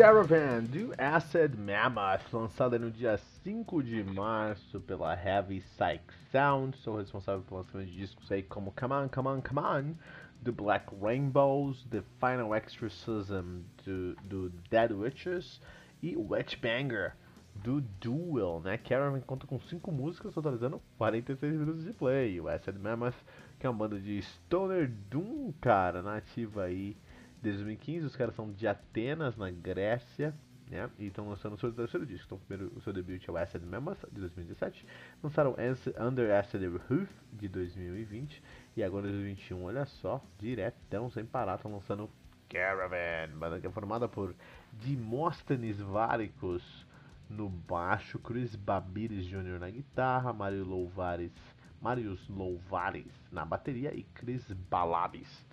Caravan do Acid Mammoth, lançada no dia 5 de março pela Heavy Psych Sound. Sou responsável pelo lançamento de discos aí como Come On, Come On, Come On, do Black Rainbows, The Final Exorcism do, do Dead Witches e Witch Banger do Duel, né? Caravan conta com 5 músicas, totalizando 46 minutos de play. O Acid Mammoth, que é uma banda de Stoner Doom, cara, nativa aí 2015, os caras são de Atenas, na Grécia, né? E estão lançando o seu terceiro disco. Então, primeiro, o seu debut é o Acid Mammoth, de 2017. Lançaram Under Acid Roof, de 2020. E agora, em 2021, olha só, diretão, sem parar, estão lançando Caravan, banda que é formada por Dimóstenes Váricos no baixo, Chris Babiris Jr. na guitarra, Mario Louvares, Marius Louvares na bateria e Chris Balabis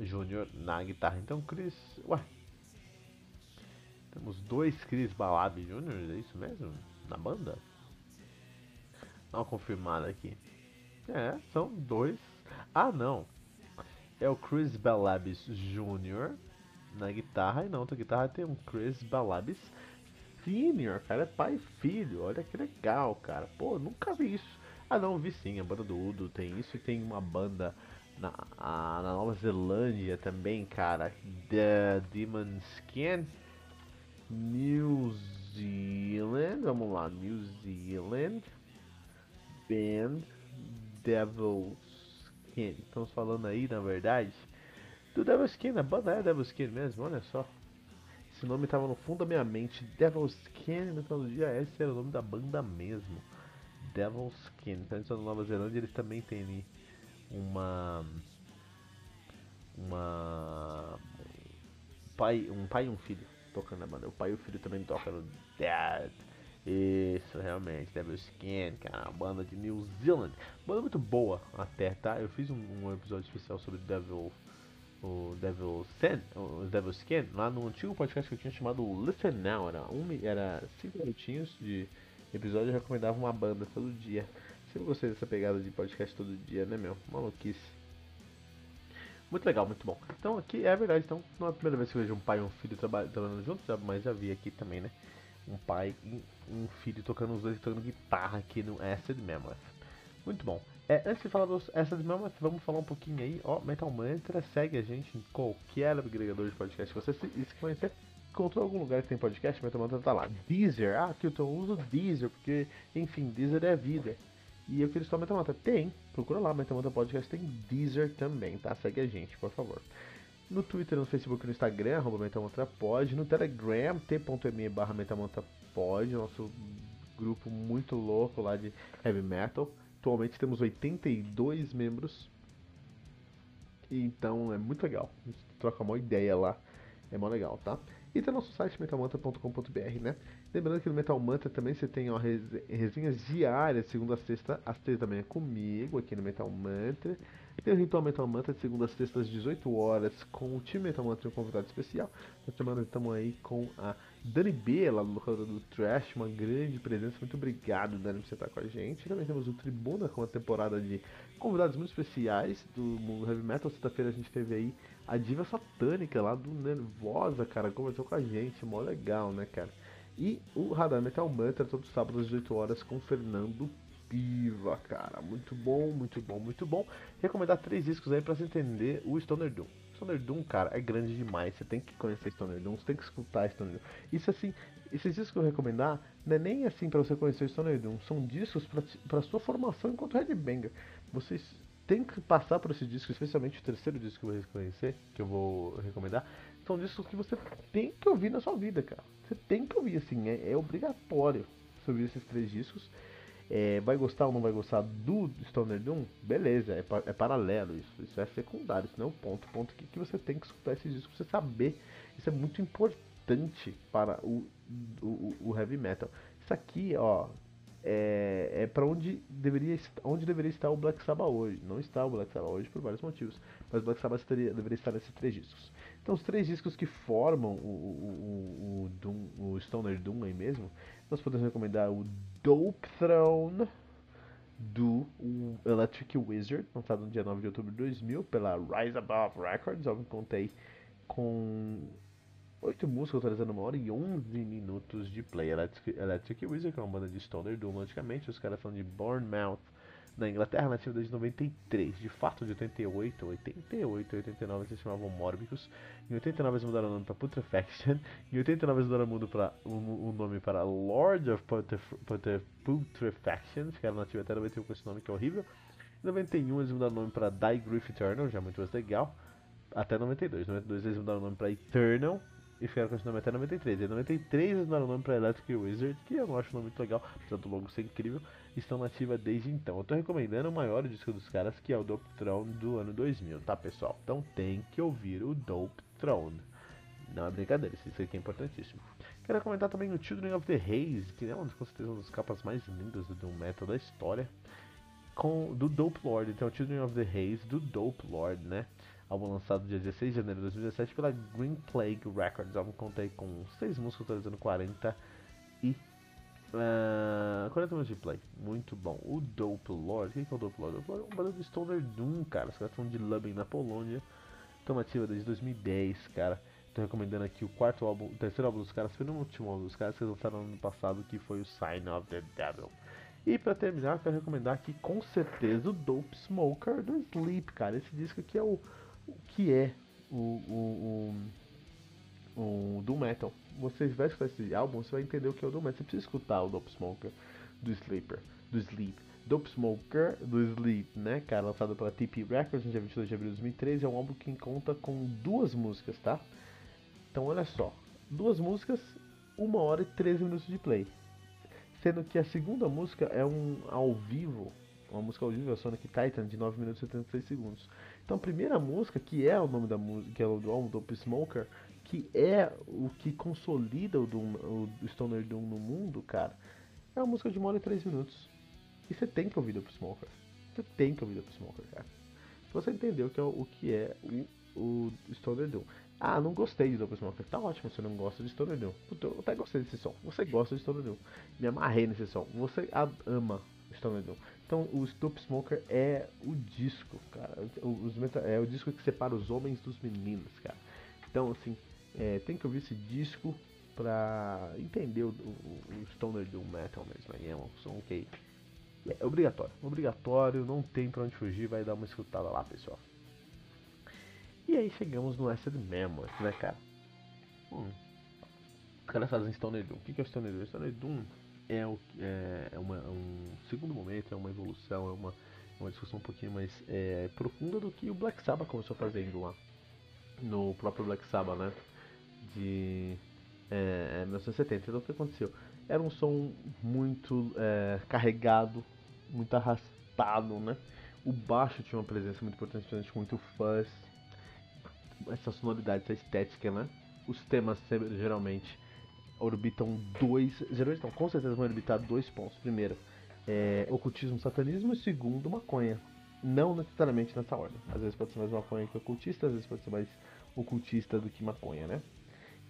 Júnior na guitarra. Então, Chris. Ué. Temos dois Chris Balab Júnior, é isso mesmo? Na banda? Dá uma confirmada aqui. É, são dois. Ah, não. É o Chris Balabis Jr. na guitarra e na outra guitarra tem um Chris Balabis Senior, cara, é pai e filho. Olha que legal, cara. Pô, nunca vi isso. Ah, não, vi sim. A banda do Udo tem isso e tem uma banda na, a, na Nova Zelândia também, cara. The Demon Skin. New Zealand, vamos lá, New Zealand. Band Devil Skin. Estamos falando aí, na verdade, do Devil Skin. A banda é Devil Skin mesmo, olha só. Esse nome estava no fundo da minha mente. Devil Skin, no dia esse era o nome da banda mesmo. Devil Skin. Então, na Nova Zelândia, eles também têm uma uma pai, um pai e um filho tocando na banda. O pai e o filho também tocam Dad. Isso, realmente, Devil Skin, cara, uma banda de New Zealand. Banda muito boa até, tá? Eu fiz um, um episódio especial sobre Devil o Devil Sin, o Devil Skin, lá no antigo podcast que eu tinha chamado Listen Now, era, um, era cinco minutinhos de episódio, eu recomendava uma banda todo dia. Sempre gostei dessa pegada de podcast todo dia, né, meu? Maluquice. Muito legal, muito bom. Então aqui é verdade, então não é a primeira vez que eu vejo um pai e um filho trabalhando juntos, mas já vi aqui também, né? Um pai e um filho tocando os dois tocando guitarra aqui no Acid Mammoth. Muito bom. É, antes de falar dos Acid Mammoth, vamos falar um pouquinho aí, ó, Metal Mantra, segue a gente em qualquer agregador de podcast que você se, se conhecer. Encontrou algum lugar que tem podcast, Metal Mantra tá lá. Deezer, ah, que eu uso Deezer, porque, enfim, Deezer é vida. E eu queria só Metamanta. Tem, procura lá, Metamanta Podcast, tem Deezer também, tá? Segue a gente, por favor. No Twitter, no Facebook no Instagram, arroba MetamantraPod. No Telegram, t.me barra MetamantraPod, nosso grupo muito louco lá de Heavy Metal. Atualmente temos 82 membros. Então é muito legal. A gente troca uma ideia lá. É mó legal, tá? E tem nosso site metalmantra.com.br, né? Lembrando que no Metal Mantra também você tem ó, resenhas diárias, segunda a sexta, às três da manhã comigo, aqui no Metal Mantra. Tem o Ritual Metal Mantra de segunda a sexta às 18 horas com o time Metal Mantra e um convidado especial. Essa semana estamos aí com a Dani B, lá do locador do Trash, uma grande presença. Muito obrigado, Dani, por você estar com a gente. Também temos o Tribuna com uma temporada de convidados muito especiais do mundo heavy metal. Sexta-feira a gente teve aí a diva satânica lá do Nervosa, cara, conversou com a gente, mó legal, né, cara? E o Radar Metal Mantra todo sábado às 18 horas com Fernando Piva, cara. Muito bom, muito bom, muito bom. Recomendar três discos aí pra você entender o Stoner Doom. Stoner Doom, cara, é grande demais. Você tem que conhecer Stoner Doom, você tem que escutar Stoner Doom. Isso assim, esses discos que eu recomendar não é nem assim para você conhecer Stoner Doom, são discos para sua formação enquanto headbanger. Vocês têm que passar por esse disco, especialmente o terceiro disco que eu vou que eu vou recomendar são discos que você tem que ouvir na sua vida, cara. Você tem que ouvir, assim, é, é obrigatório ouvir esses três discos. É, vai gostar ou não vai gostar do Stoner Doom? Beleza, é, é paralelo isso. Isso é secundário, isso não é o ponto. O ponto é que você tem que escutar esse disco pra você saber. Isso é muito importante para o, o, o heavy metal. Isso aqui, ó, é, é para onde deveria, onde deveria estar o Black Sabbath hoje. Não está o Black Sabbath hoje por vários motivos, mas o Black Sabbath estaria, deveria estar nesses três discos. Então, os três discos que formam o, o, o, Doom, o Stoner Doom aí mesmo, nós podemos recomendar o Dope Throne do Electric Wizard, lançado no dia 9 de outubro de 2000 pela Rise Above Records. Eu contei com 8 músicas, totalizando uma hora e 11 minutos de play. Electric, Electric Wizard, que é uma banda de Stoner Doom, logicamente. Os caras são de Bournemouth, na Inglaterra, nativa desde 93. De fato, de 88, 88, 89 eles se chamavam Morbicus. Em 89 eles mudaram o nome para Putrefaction. Em 89 eles mudaram o, pra, o, o nome para Lord of Putrefaction, que era nativa até 91 com esse nome que é horrível. Em 91 eles mudaram o nome para Die Griff Eternal, já muito mais legal. Até 92. Em 92 eles mudaram o nome para Eternal e ficaram nome até 93. Em 93 eles mudaram o nome para Electric Wizard, que eu não acho um nome muito legal, apesar do logo ser incrível, estão nativa desde então. Eu tô recomendando o maior disco dos caras, que é o Dope Throne do ano 2000, tá pessoal? Então tem que ouvir o Dope Throne. Não é brincadeira, isso aqui é importantíssimo. Quero comentar também o Children of the Haze, que é uma, com certeza uma das capas mais lindas do Doom Metal da história, com, do Dope Lord. Então, Children of the Haze do Dope Lord, né? Álbum lançado dia 16 de janeiro de 2017 pela Green Plague Records. O álbum contei com 6 músicas, totalizando 40 e. Uh, 40 minutos de play, muito bom. O Dope Lord, quem que é o Dope Lord? O Dope Lord é um banda do Stoner Doom, cara. Os caras estão de Lubin na Polônia, estão ativa desde 2010, cara. Tô recomendando aqui o quarto álbum, o terceiro álbum dos caras, foi no último álbum dos caras que lançaram no ano passado, que foi o Sign of the Devil. E para terminar, quero recomendar aqui com certeza o Dope Smoker do Sleep, cara. Esse disco aqui é o o que é o, o, o, o Metal. Você vai escutar esse álbum, você vai entender o que é o Doom Metal. Você precisa escutar o Dope Smoker do Sleeper, do Sleep. Dope Smoker do Sleep, né, cara, lançado pela TP Records no dia 22 de abril de 2013, é um álbum que conta com duas músicas, tá? Então olha só, duas músicas, uma hora e 13 minutos de play. Sendo que a segunda música é um ao vivo, uma música ao vivo, a Sonic Titan, de 9 minutos e 76 segundos. Então a primeira música, que é o nome da música, que é o do álbum Dope Smoker, que é o que consolida o, Doom, o Stoner Doom no mundo, cara, é uma música de uma hora e três minutos. E você tem que ouvir Dope Smoker. Você tem que ouvir Dope Smoker, cara. Você entendeu que é o, o que é o, o Stoner Doom. Ah, não gostei de Dope Smoker. Tá ótimo, você não gosta de Stoner Doom. Puta, eu até gostei desse som. Você gosta de Stoner Doom. Me amarrei nesse som. Você ama Stoner Doom. Então, o Stop Smoker é o disco, cara. Os é o disco que separa os homens dos meninos, cara. Então, assim, é, tem que ouvir esse disco pra entender o, o, o Stoner Doom Metal mesmo. Aí é um som que é obrigatório. Obrigatório, não tem pra onde fugir, vai dar uma escutada lá, pessoal. E aí chegamos no Acid Memories, né, cara? Hum. Os caras fazem Stoner Doom. O que é o Stoner Doom? Stoner Doom é, o, é, é, uma, é um segundo momento, é uma evolução, é uma, uma discussão um pouquinho mais é, profunda do que o Black Sabbath começou fazendo lá no próprio Black Sabbath, né? De é, 1970. Então o que aconteceu? Era um som muito é, carregado, muito arrastado, né? O baixo tinha uma presença muito importante, principalmente muito fuzz, essa sonoridade, essa estética, né? Os temas geralmente orbitam dois. Geralmente não, com certeza vão orbitar dois pontos. Primeiro, é, ocultismo satanismo e segundo, maconha. Não necessariamente nessa ordem. Às vezes pode ser mais maconha que ocultista, às vezes pode ser mais ocultista do que maconha, né?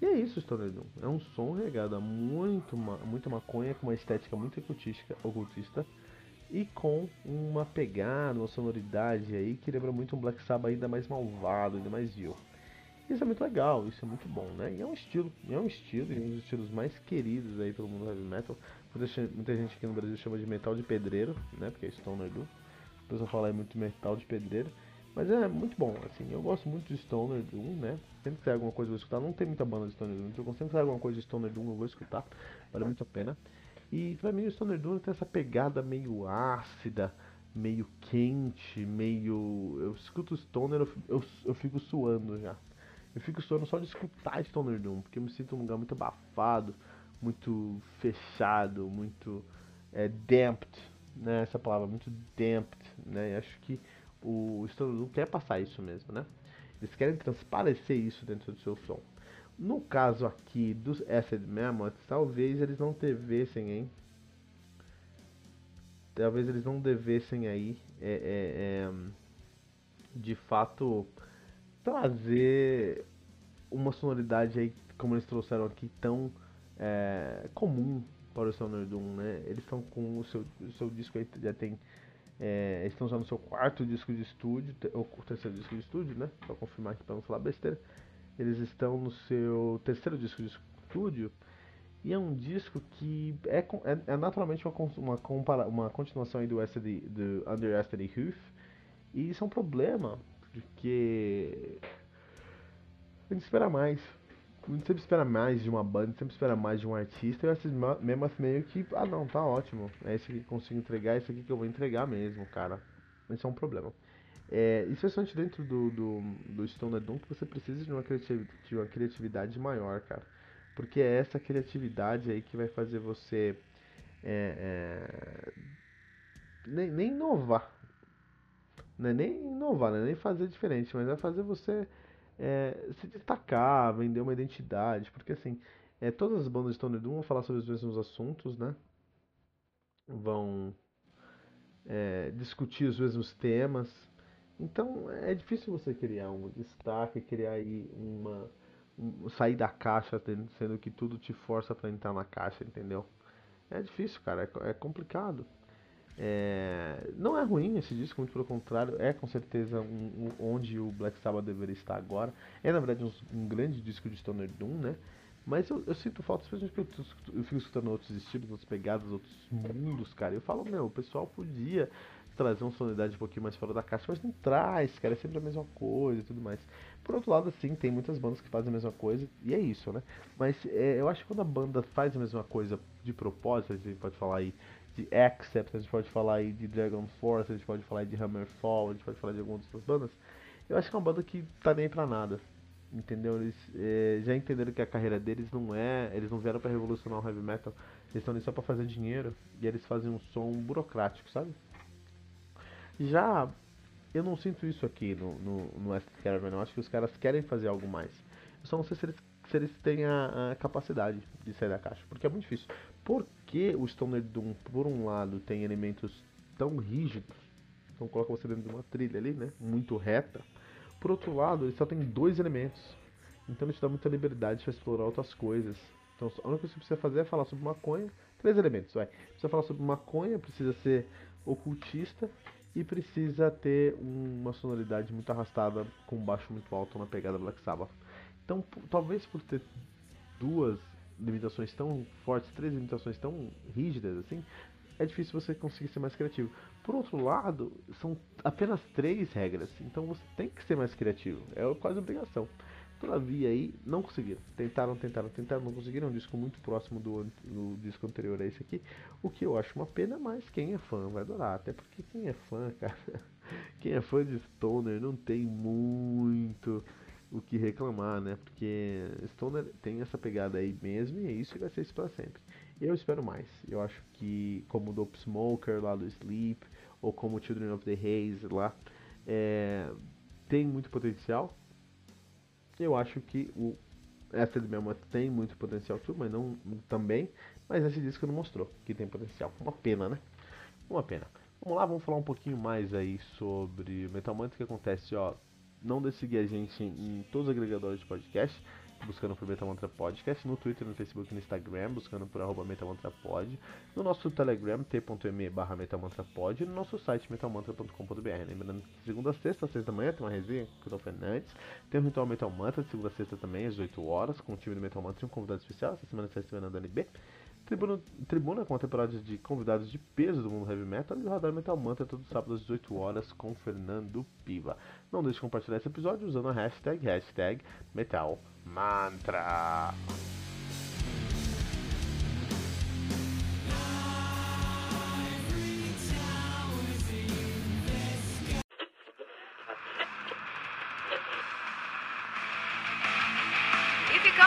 E é isso, Stoner Doom. É um som regado a muito, muito maconha, com uma estética muito ocultística, ocultista e com uma pegada, uma sonoridade aí que lembra muito um Black Sabbath ainda mais malvado, ainda mais vil. Isso é muito legal, isso é muito bom, né? E é um estilo, é um estilo, e um dos estilos mais queridos aí pelo mundo heavy metal. Muita gente aqui no Brasil chama de metal de pedreiro, né? Porque é Stoner Doom. O pessoal fala muito metal de pedreiro. Mas é muito bom, assim, eu gosto muito de Stoner Doom, né? Sempre que sair alguma coisa eu vou escutar. Não tem muita banda de Stoner Doom, então sempre que sair alguma coisa de Stoner Doom eu vou escutar. Vale muito a pena. E pra mim o Stoner Doom tem essa pegada meio ácida, meio quente, meio. Eu escuto Stoner, eu, eu, eu fico suando já. Eu fico suando só de escutar Stoner Doom, porque eu me sinto um lugar muito abafado, muito fechado, muito é, damped, né? Essa palavra muito damped, né? E acho que o Stoner Doom quer passar isso mesmo, né? Eles querem transparecer isso dentro do seu som. No caso aqui dos Acid Mammoths, talvez eles não devessem, hein? Talvez eles não devessem aí, é, é, é, de fato, trazer uma sonoridade aí, como eles trouxeram aqui, tão é, comum para o Stoner Doom, né? Eles estão com o seu, o seu disco aí, já tem é, estão usando o seu quarto disco de estúdio, ou terceiro disco de estúdio, né? Pra confirmar aqui para não falar besteira. Eles estão no seu terceiro disco de estúdio. E é um disco que é, é, é naturalmente uma, uma, uma continuação aí do, SD, do Under SD Hoof. E isso é um problema, porque a gente espera mais. A gente sempre espera mais de uma banda, sempre espera mais de um artista, e esses mesmo assim meio que, ah não, tá ótimo. É esse que consigo entregar, é esse aqui que eu vou entregar mesmo, cara. Isso é um problema. É, especialmente dentro do, do, do Stoner Doom, que você precisa de uma, de uma criatividade maior, cara. Porque é essa criatividade aí que vai fazer você é, é, nem, nem inovar. Não é nem inovar, não é nem fazer diferente, mas vai fazer você é, se destacar, vender uma identidade, porque assim, é, todas as bandas de Stone Doom vão falar sobre os mesmos assuntos, né? Vão é, discutir os mesmos temas. Então é difícil você criar um destaque, criar aí uma. Um, sair da caixa, sendo que tudo te força para entrar na caixa, entendeu? É difícil, cara, é, é complicado. É, não é ruim esse disco, muito pelo contrário, é com certeza um, um, onde o Black Sabbath deveria estar agora. É na verdade um, um grande disco de Stoner Doom, né? Mas eu, eu sinto falta, especialmente porque eu, eu, fico escutando outros estilos, outras pegadas, outros mundos, cara. Eu falo, meu, o pessoal podia trazer uma sonoridade um pouquinho mais fora da caixa, mas não traz, cara, é sempre a mesma coisa e tudo mais. Por outro lado, assim, tem muitas bandas que fazem a mesma coisa, e é isso, né? Mas é, eu acho que quando a banda faz a mesma coisa de propósito, a gente pode falar aí de Accept, a gente pode falar aí de Dragon Force, a gente pode falar de Hammerfall, a gente pode falar de algumas outras bandas. Eu acho que é uma banda que tá nem pra nada. Entendeu? Eles é, já entenderam que a carreira deles não é. Eles não vieram para revolucionar o heavy metal, eles estão ali só pra fazer dinheiro e eles fazem um som burocrático, sabe? Já eu não sinto isso aqui no, no, no West Caravan, eu acho que os caras querem fazer algo mais. Eu só não sei se eles, se eles têm a, a capacidade de sair da caixa, porque é muito difícil. Porque o Stoner Doom, por um lado, tem elementos tão rígidos, então coloca você dentro de uma trilha ali, né? Muito reta. Por outro lado, ele só tem dois elementos. Então ele te dá muita liberdade para explorar outras coisas. Então a única coisa que você precisa fazer é falar sobre maconha. Três elementos, vai. Precisa falar sobre maconha, precisa ser ocultista e precisa ter uma sonoridade muito arrastada com baixo muito alto na pegada Black Sabbath. Então, talvez por ter duas limitações tão fortes, três limitações tão rígidas assim, é difícil você conseguir ser mais criativo. Por outro lado, são apenas três regras, então você tem que ser mais criativo, é quase obrigação. Todavia aí, não conseguiram. Tentaram, tentaram, tentaram, não conseguiram. Um disco muito próximo do, do disco anterior a esse aqui. O que eu acho uma pena, mas quem é fã vai adorar. Até porque quem é fã, cara, quem é fã de Stoner não tem muito o que reclamar, né? Porque Stoner tem essa pegada aí mesmo e é isso que vai ser isso pra sempre. Eu espero mais. Eu acho que como o Dope Smoker lá do Sleep, ou como Children of the Haze lá, é, tem muito potencial. Eu acho que o essa de tem muito potencial mas não também, mas esse disco não mostrou que tem potencial. Uma pena, né? Uma pena. Vamos lá, vamos falar um pouquinho mais aí sobre Metal Mantra que acontece, ó, não deixe de seguir a gente em todos os agregadores de podcast, buscando por Metamantra Podcast, no Twitter, no Facebook no Instagram, buscando por arroba MetamantraPod, no nosso Telegram, t.me barra MetamantraPod, no nosso site metamantra.com.br. Lembrando que segunda a sexta, às seis da manhã, tem uma resenha com o Fernandes, tem o Ritual Metal Mantra, segunda a sexta também, às 8 horas, com o time do Metal Mantra e um convidado especial, essa semana está recebendo a Dani B. Tribuna, Tribuna com a temporada de convidados de peso do mundo heavy metal e o Radar Metal Mantra todo sábado às 18 horas com Fernando Piva. Não deixe de compartilhar esse episódio usando a hashtag, hashtag Metal Mantra.